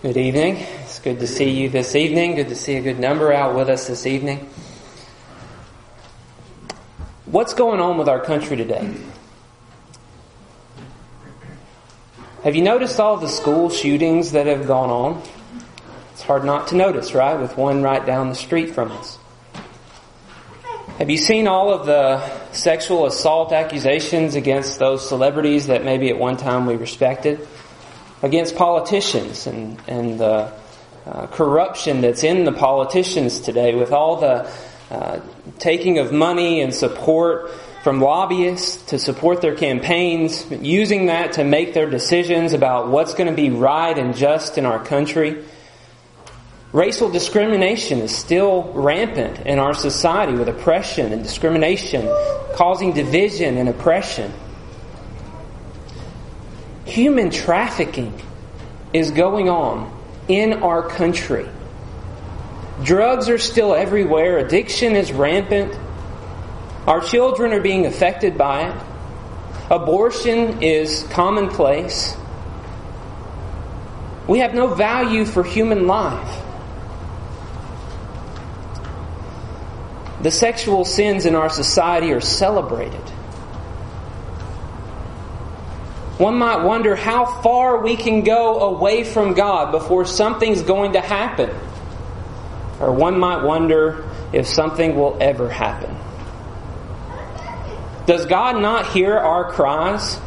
Good evening. It's good to see you this evening. Good to see a good number out with us this evening. What's going on with our country today? Have you noticed all the school shootings that have gone on? It's hard not to notice, right? With one right down the street from us. Have you seen all of the sexual assault accusations against those celebrities that maybe at one time we respected? Against politicians and, and the uh, corruption that's in the politicians today with all the uh, taking of money and support from lobbyists to support their campaigns, using that to make their decisions about what's going to be right and just in our country. Racial discrimination is still rampant in our society with oppression and discrimination causing division and oppression. Human trafficking is going on in our country. Drugs are still everywhere. Addiction is rampant. Our children are being affected by it. Abortion is commonplace. We have no value for human life. The sexual sins in our society are celebrated. One might wonder how far we can go away from God before something's going to happen. Or one might wonder if something will ever happen. Does God not hear our cries?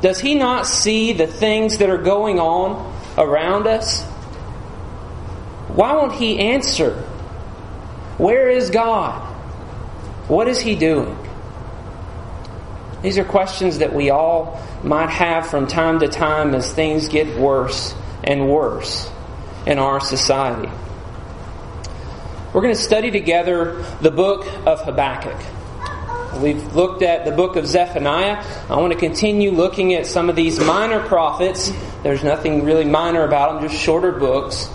Does He not see the things that are going on around us? Why won't He answer? Where is God? What is He doing? These are questions that we all might have from time to time as things get worse and worse in our society. We're going to study together the book of Habakkuk. We've looked at the book of Zephaniah. I want to continue looking at some of these minor prophets. There's nothing really minor about them, just shorter books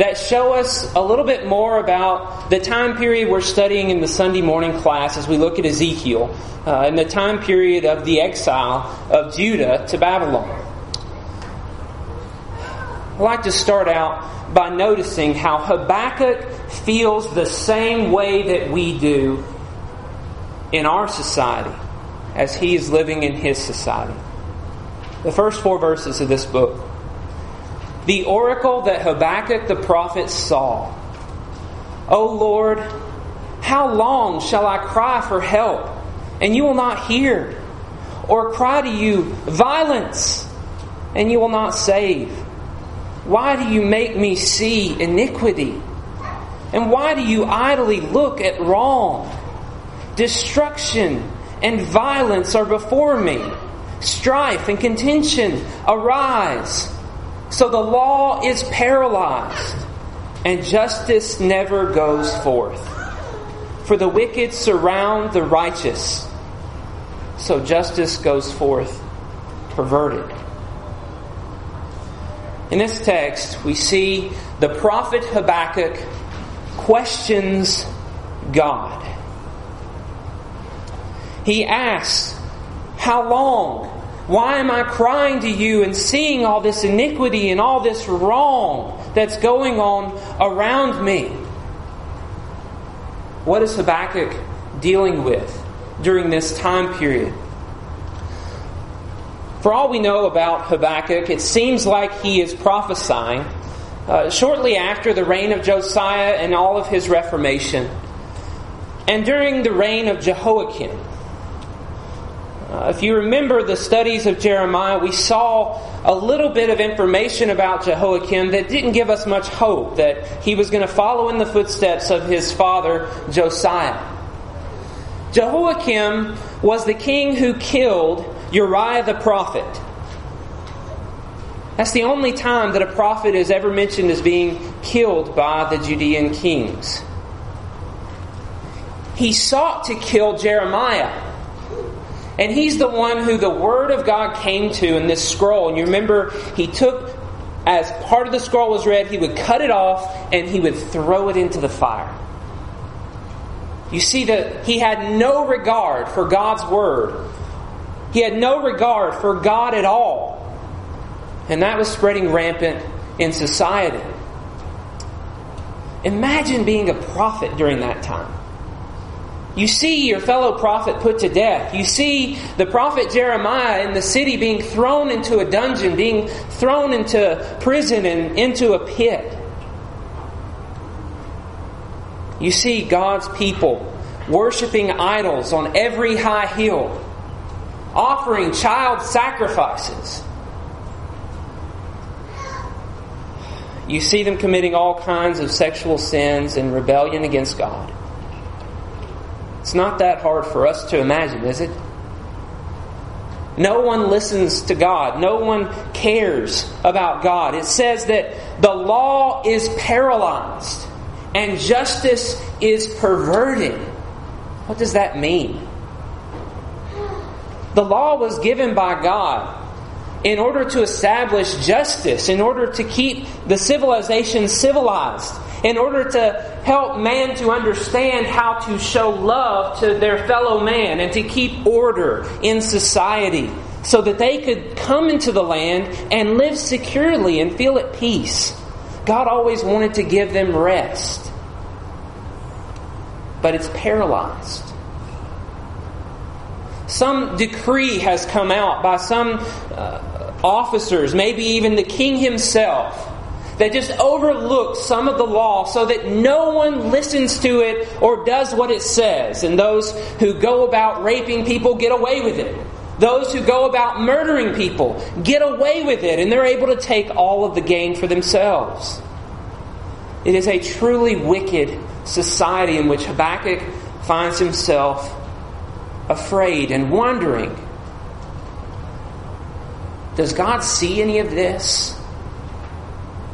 that show us a little bit more about the time period we're studying in the Sunday morning class as we look at Ezekiel uh, in the time period of the exile of Judah to Babylon. I'd like to start out by noticing how Habakkuk feels the same way that we do in our society as he is living in his society. The first four verses of this book. The oracle that Habakkuk the prophet saw. O Lord, how long shall I cry for help, and you will not hear? Or cry to you, violence, and you will not save? Why do you make me see iniquity? And why do you idly look at wrong? Destruction and violence are before me. Strife and contention arise. So the law is paralyzed, and justice never goes forth. For the wicked surround the righteous, so justice goes forth perverted. In this text, we see the prophet Habakkuk questions God. He asks, How long? Why am I crying to you and seeing all this iniquity and all this wrong that's going on around me? What is Habakkuk dealing with during this time period? For all we know about Habakkuk, it seems like he is prophesying uh, shortly after the reign of Josiah and all of his reformation, and during the reign of Jehoiakim. Uh, if you remember the studies of Jeremiah, we saw a little bit of information about Jehoiakim that didn't give us much hope that he was going to follow in the footsteps of his father Josiah. Jehoiakim was the king who killed Uriah the prophet. That's the only time that a prophet is ever mentioned as being killed by the Judean kings. He sought to kill Jeremiah. And he's the one who the Word of God came to in this scroll. And you remember, he took, as part of the scroll was read, he would cut it off and he would throw it into the fire. You see that he had no regard for God's Word he had no regard for God at all. And that was spreading rampant in society. Imagine being a prophet during that time. You see your fellow prophet put to death. You see the prophet Jeremiah in the city being thrown into a dungeon, being thrown into prison and into a pit. You see God's people worshiping idols on every high hill, offering child sacrifices. You see them committing all kinds of sexual sins and rebellion against God. It's not that hard for us to imagine, is it? No one listens to God. No one cares about God. It says that the law is paralyzed and justice is perverted. What does that mean? The law was given by God in order to establish justice, in order to keep the civilization civilized, in order to help man to understand how to show love to their fellow man and to keep order in society so that they could come into the land and live securely and feel at peace. God always wanted to give them rest, but it's paralyzed. Some decree has come out by some uh, officers, maybe even the king himself, that just overlooks some of the law so that no one listens to it or does what it says. And those who go about raping people get away with it. Those who go about murdering people get away with it, and they're able to take all of the gain for themselves. It is a truly wicked society in which Habakkuk finds himself afraid and wondering Does God see any of this?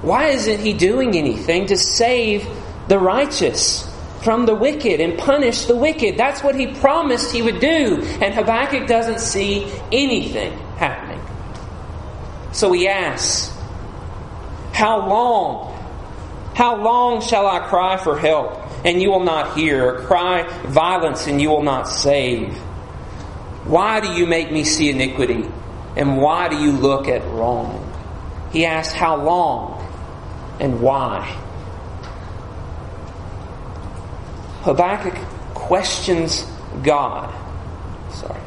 Why isn't He doing anything to save the righteous from the wicked and punish the wicked? That's what He promised He would do. And Habakkuk doesn't see anything happening. So he asks, How long? How long shall I cry for help, and you will not hear, or cry violence, and you will not save? Why do you make me see iniquity? And why do you look at wrong? He asks, How long? And why. Habakkuk questions God. Sorry.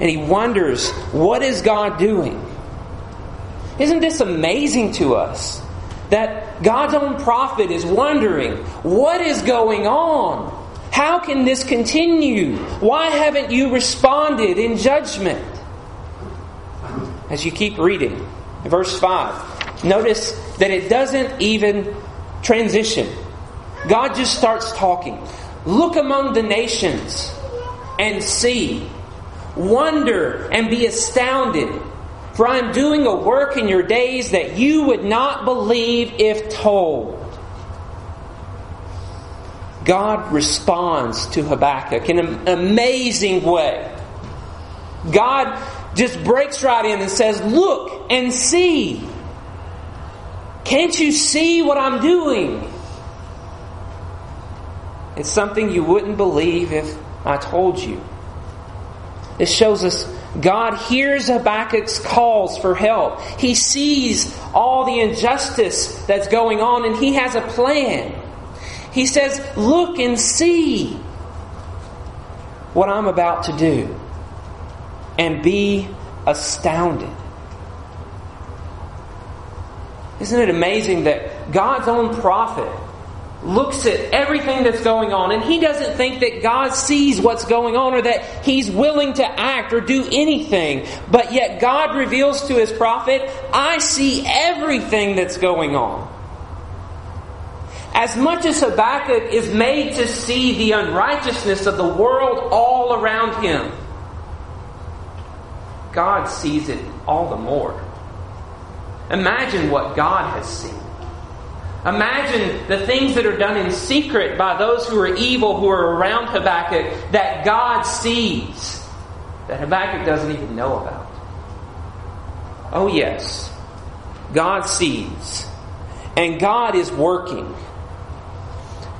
And he wonders, what is God doing? Isn't this amazing to us? That God's own prophet is wondering, what is going on? How can this continue? Why haven't you responded in judgment? As you keep reading, verse 5 Notice that it doesn't even transition. God just starts talking. Look among the nations and see. Wonder and be astounded. For I am doing a work in your days that you would not believe if told. God responds to Habakkuk in an amazing way. God just breaks right in and says, Look and see. Can't you see what I'm doing? It's something you wouldn't believe if I told you. This shows us God hears Habakkuk's calls for help. He sees all the injustice that's going on and he has a plan. He says, Look and see what I'm about to do and be astounded. Isn't it amazing that God's own prophet looks at everything that's going on and he doesn't think that God sees what's going on or that he's willing to act or do anything. But yet God reveals to his prophet, I see everything that's going on. As much as Habakkuk is made to see the unrighteousness of the world all around him, God sees it all the more. Imagine what God has seen. Imagine the things that are done in secret by those who are evil, who are around Habakkuk, that God sees, that Habakkuk doesn't even know about. Oh, yes, God sees, and God is working.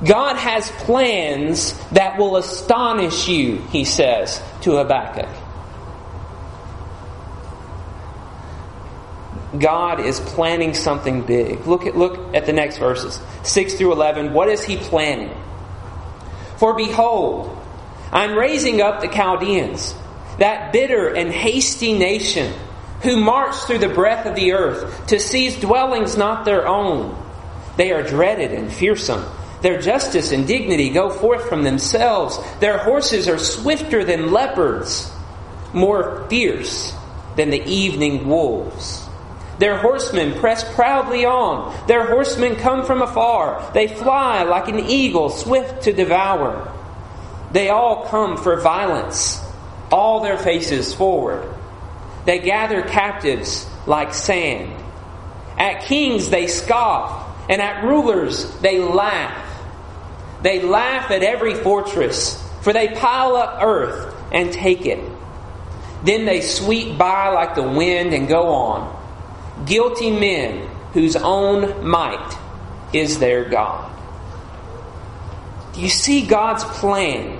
God has plans that will astonish you, he says to Habakkuk. God is planning something big. Look at, look at the next verses 6 through 11. What is he planning? For behold, I'm raising up the Chaldeans, that bitter and hasty nation who march through the breadth of the earth to seize dwellings not their own. They are dreaded and fearsome. Their justice and dignity go forth from themselves. Their horses are swifter than leopards, more fierce than the evening wolves. Their horsemen press proudly on. Their horsemen come from afar. They fly like an eagle, swift to devour. They all come for violence, all their faces forward. They gather captives like sand. At kings they scoff, and at rulers they laugh. They laugh at every fortress, for they pile up earth and take it. Then they sweep by like the wind and go on. Guilty men whose own might is their God. Do you see God's plan?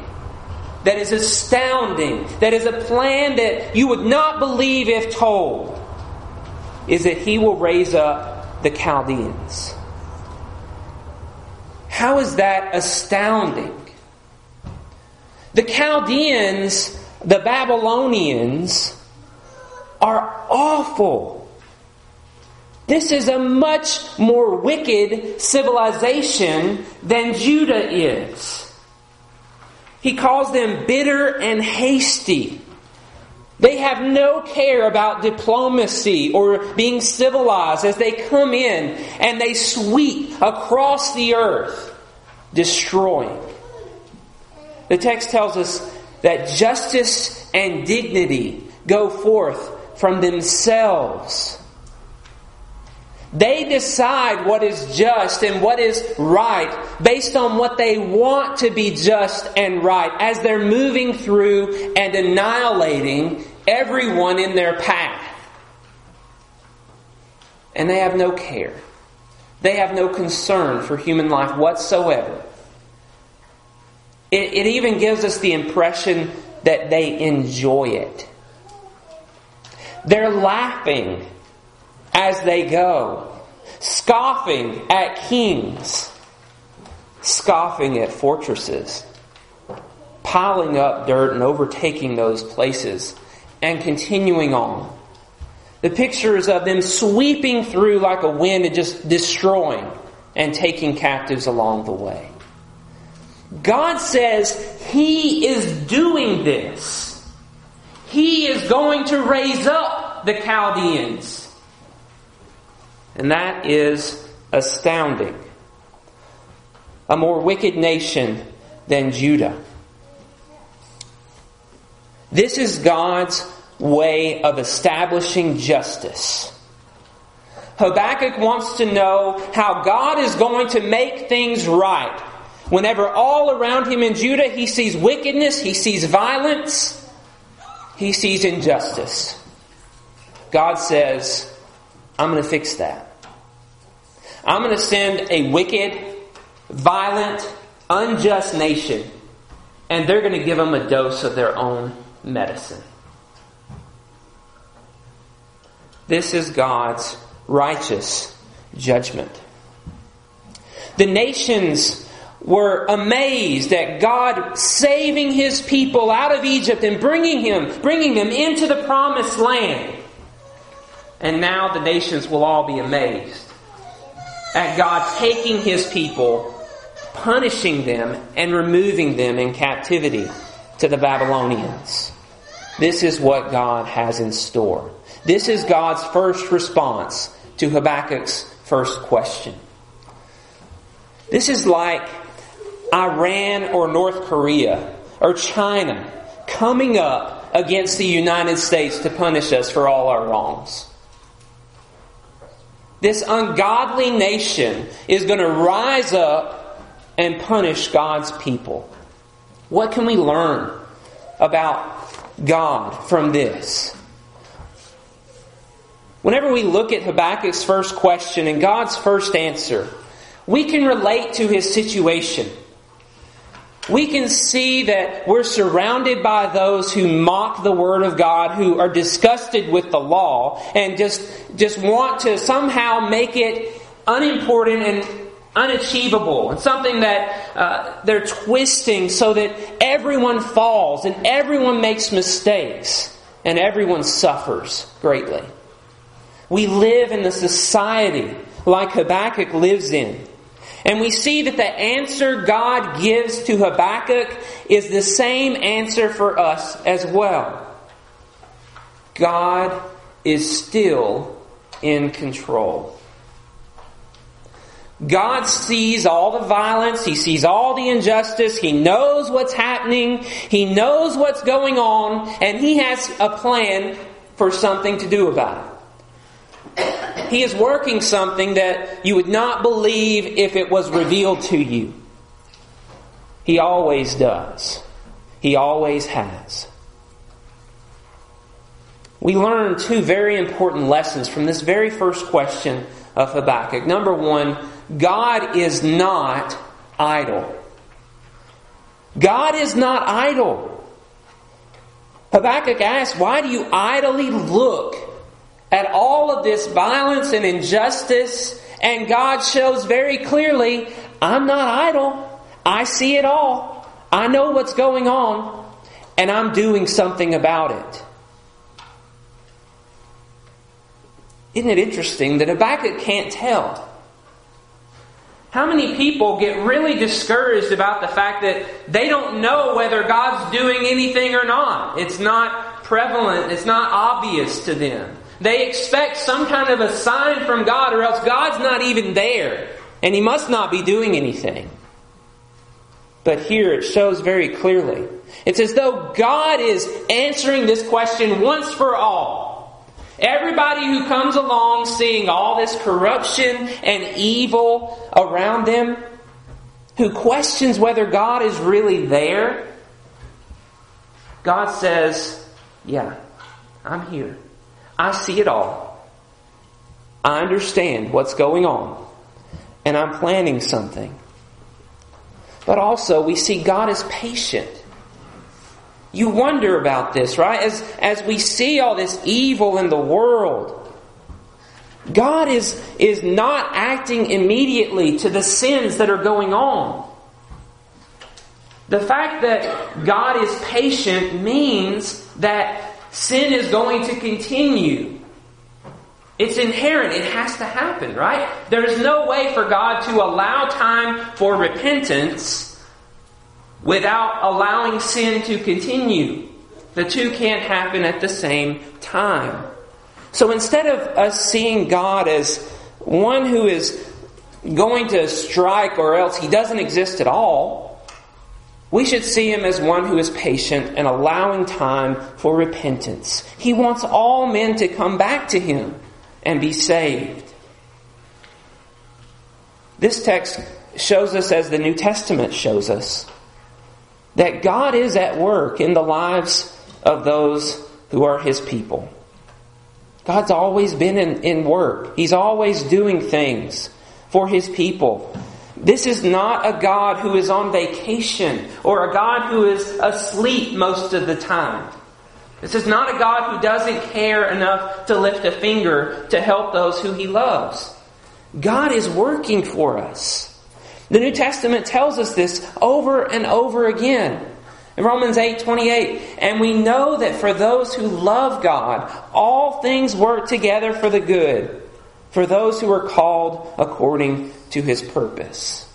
That is astounding. That is a plan that you would not believe if told. Is that He will raise up the Chaldeans. How is that astounding? The Chaldeans the Babylonians are awful. This is a much more wicked civilization than Judah is. He calls them bitter and hasty. They have no care about diplomacy or being civilized as they come in and they sweep across the earth, destroying. The text tells us that justice and dignity go forth from themselves. They decide what is just and what is right based on what they want to be just and right as they're moving through and annihilating everyone in their path. And they have no care. They have no concern for human life whatsoever. It, it even gives us the impression that they enjoy it. They're laughing as they go, scoffing at kings, scoffing at fortresses, piling up dirt and overtaking those places, and continuing on. The picture is of them sweeping through like a wind and just destroying and taking captives along the way. God says He is doing this. He is going to raise up the Chaldeans. And that is astounding. A more wicked nation than Judah. This is God's way of establishing justice. Habakkuk wants to know how God is going to make things right Whenever all around him in Judah he sees wickedness, he sees violence, he sees injustice. God says, I'm going to fix that. I'm going to send a wicked, violent, unjust nation, and they're going to give them a dose of their own medicine. This is God's righteous judgment. The nations were amazed at God saving his people out of Egypt and bringing him, bringing them into the promised land. And now the nations will all be amazed at God taking his people, punishing them, and removing them in captivity to the Babylonians. This is what God has in store. This is God's first response to Habakkuk's first question. This is like Iran or North Korea or China coming up against the United States to punish us for all our wrongs. This ungodly nation is going to rise up and punish God's people. What can we learn about God from this? Whenever we look at Habakkuk's first question and God's first answer, we can relate to his situation. We can see that we're surrounded by those who mock the Word of God, who are disgusted with the law, and just, just want to somehow make it unimportant and unachievable, and something that uh, they're twisting so that everyone falls and everyone makes mistakes and everyone suffers greatly. We live in the society like Habakkuk lives in and we see that the answer God gives to Habakkuk is the same answer for us as well. God is still in control. God sees all the violence, He sees all the injustice, He knows what's happening, He knows what's going on, and He has a plan for something to do about it. He is working something that you would not believe if it was revealed to you. He always does. He always has. We learn two very important lessons from this very first question of Habakkuk. Number one, God is not idle. God is not idle. Habakkuk asks, Why do you idly look at all of this violence and injustice, and God shows very clearly, I'm not idle. I see it all. I know what's going on, and I'm doing something about it. Isn't it interesting that Habakkuk can't tell? How many people get really discouraged about the fact that they don't know whether God's doing anything or not? It's not prevalent, it's not obvious to them. They expect some kind of a sign from God, or else God's not even there, and He must not be doing anything. But here it shows very clearly. It's as though God is answering this question once for all. Everybody who comes along seeing all this corruption and evil around them, who questions whether God is really there, God says, Yeah, I'm here. I see it all. I understand what's going on. And I'm planning something. But also, we see God is patient. You wonder about this, right? As, as we see all this evil in the world, God is, is not acting immediately to the sins that are going on. The fact that God is patient means that sin is going to continue. It's inherent. It has to happen, right? There's no way for God to allow time for repentance without allowing sin to continue. The two can't happen at the same time. So instead of us seeing God as one who is going to strike or else he doesn't exist at all, we should see him as one who is patient and allowing time for repentance. He wants all men to come back to him and be saved. This text shows us, as the New Testament shows us, that God is at work in the lives of those who are his people. God's always been in, in work. He's always doing things for his people. This is not a God who is on vacation or a God who is asleep most of the time. This is not a God who doesn't care enough to lift a finger to help those who he loves. God is working for us. The New Testament tells us this over and over again. In Romans 8 28, and we know that for those who love God, all things work together for the good for those who are called according to his purpose.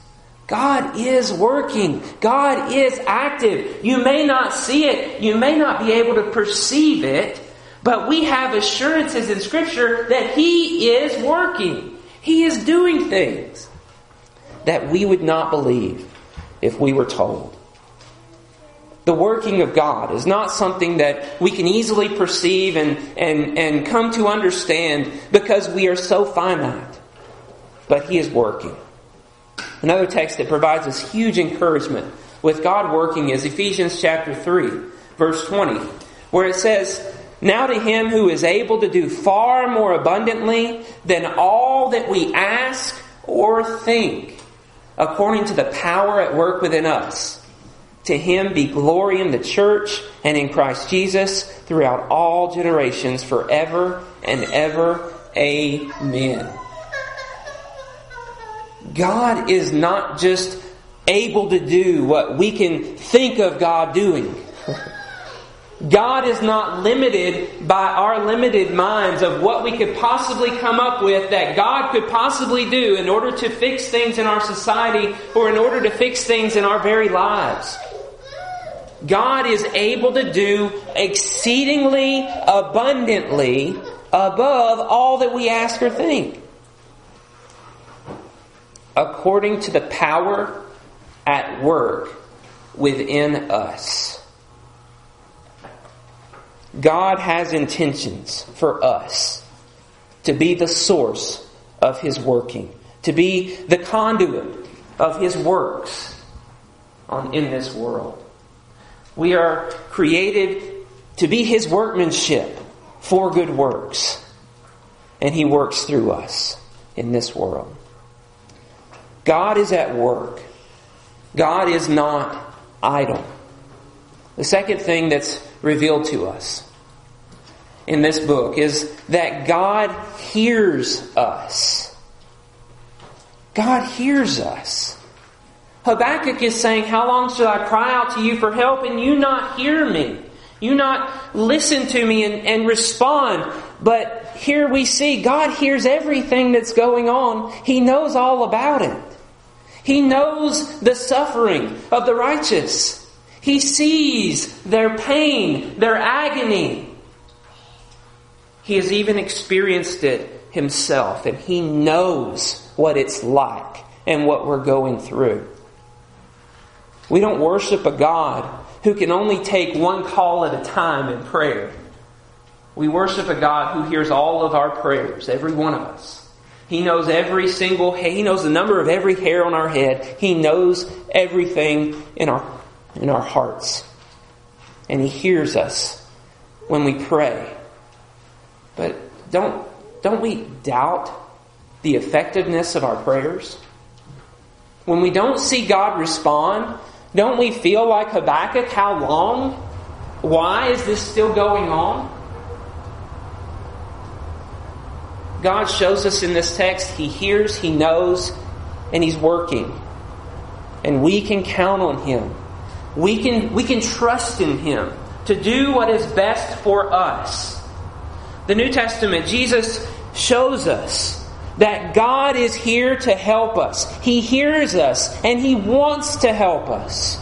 God is working. God is active. You may not see it. You may not be able to perceive it, but we have assurances in scripture that he is working. He is doing things that we would not believe if we were told. The working of God is not something that we can easily perceive and, and, and come to understand because we are so finite. But He is working. Another text that provides us huge encouragement with God working is Ephesians chapter 3, verse 20, where it says, Now to Him who is able to do far more abundantly than all that we ask or think, according to the power at work within us. To him be glory in the church and in Christ Jesus throughout all generations, forever and ever. Amen. God is not just able to do what we can think of God doing. God is not limited by our limited minds of what we could possibly come up with that God could possibly do in order to fix things in our society or in order to fix things in our very lives. God is able to do exceedingly abundantly above all that we ask or think. According to the power at work within us. God has intentions for us to be the source of His working, to be the conduit of His works on, in this world. We are created to be His workmanship for good works. And He works through us in this world. God is at work. God is not idle. The second thing that's revealed to us in this book is that God hears us. God hears us. Habakkuk is saying, How long shall I cry out to you for help and you not hear me? You not listen to me and, and respond. But here we see God hears everything that's going on. He knows all about it. He knows the suffering of the righteous. He sees their pain, their agony. He has even experienced it himself, and he knows what it's like and what we're going through. We don't worship a God who can only take one call at a time in prayer. We worship a God who hears all of our prayers, every one of us. He knows every single He knows the number of every hair on our head. He knows everything in our in our hearts. And he hears us when we pray. But don't don't we doubt the effectiveness of our prayers? When we don't see God respond, don't we feel like Habakkuk? How long? Why is this still going on? God shows us in this text He hears, He knows, and He's working. And we can count on Him. We can, we can trust in Him to do what is best for us. The New Testament, Jesus shows us that God is here to help us. He hears us and He wants to help us.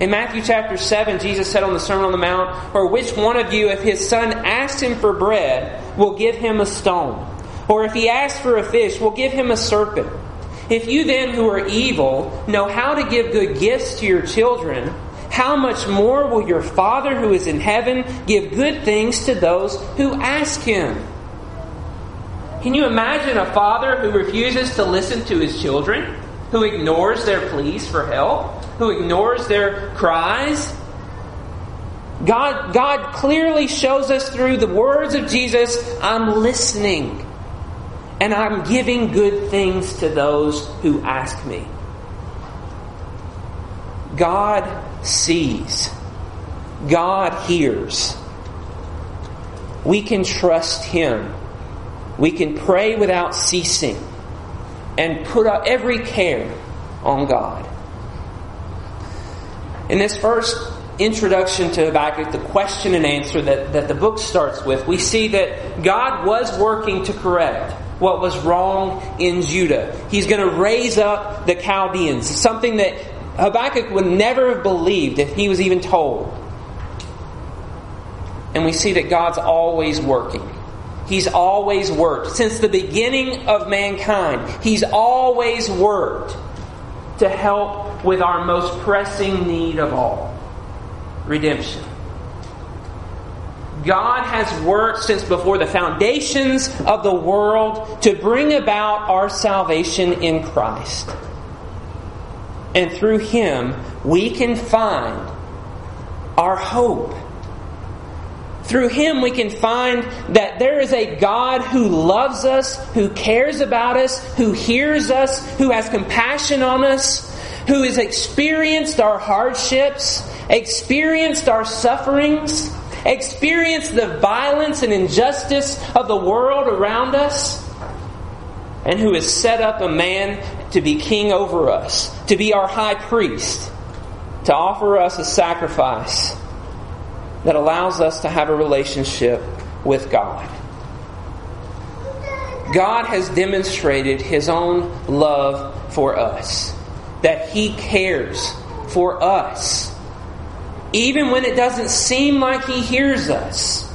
In Matthew chapter 7, Jesus said on the Sermon on the Mount, Or which one of you, if his son asks him for bread, will give him a stone? Or if he asks for a fish, will give him a serpent? If you then, who are evil, know how to give good gifts to your children, how much more will your Father who is in heaven give good things to those who ask him? Can you imagine a father who refuses to listen to his children, who ignores their pleas for help, who ignores their cries? God, God clearly shows us through the words of Jesus I'm listening and I'm giving good things to those who ask me. God sees, God hears. We can trust Him we can pray without ceasing and put every care on God. In this first introduction to Habakkuk, the question and answer that, that the book starts with, we see that God was working to correct what was wrong in Judah. He's going to raise up the Chaldeans, something that Habakkuk would never have believed if he was even told. And we see that God's always working. He's always worked. Since the beginning of mankind, He's always worked to help with our most pressing need of all redemption. God has worked since before the foundations of the world to bring about our salvation in Christ. And through Him, we can find our hope through him, we can find that there is a God who loves us, who cares about us, who hears us, who has compassion on us, who has experienced our hardships, experienced our sufferings, experienced the violence and injustice of the world around us, and who has set up a man to be king over us, to be our high priest, to offer us a sacrifice that allows us to have a relationship with God. God has demonstrated His own love for us, that He cares for us. Even when it doesn't seem like He hears us,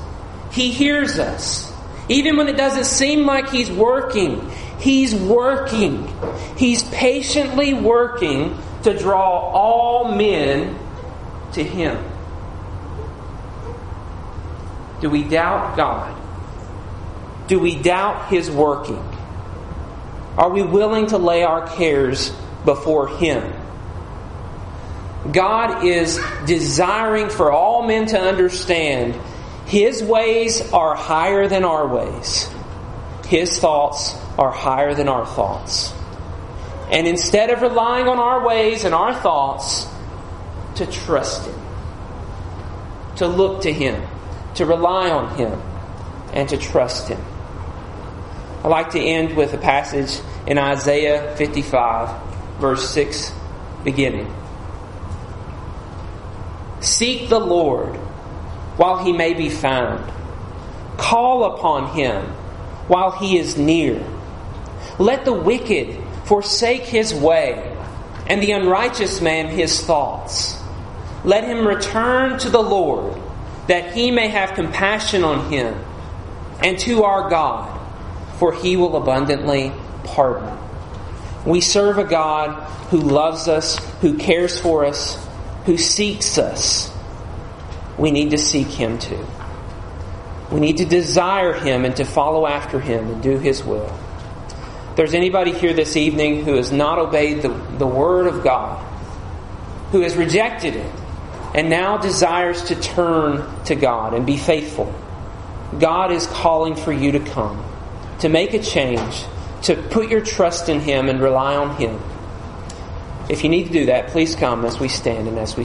He hears us. Even when it doesn't seem like He's working, He's working. He's patiently working to draw all men to Him. Do we doubt God? Do we doubt His working? Are we willing to lay our cares before Him? God is desiring for all men to understand His ways are higher than our ways. His thoughts are higher than our thoughts. And instead of relying on our ways and our thoughts, to trust Him, to look to Him, to rely on Him, and to trust Him. I like to end with a passage in Isaiah 55, verse 6, beginning. Seek the Lord while he may be found. Call upon him while he is near. Let the wicked forsake his way, and the unrighteous man his thoughts. Let him return to the Lord, that he may have compassion on him, and to our God for he will abundantly pardon. We serve a God who loves us, who cares for us, who seeks us. We need to seek him too. We need to desire him and to follow after him and do his will. If there's anybody here this evening who has not obeyed the, the word of God, who has rejected it, and now desires to turn to God and be faithful, God is calling for you to come to make a change, to put your trust in Him and rely on Him. If you need to do that, please come as we stand and as we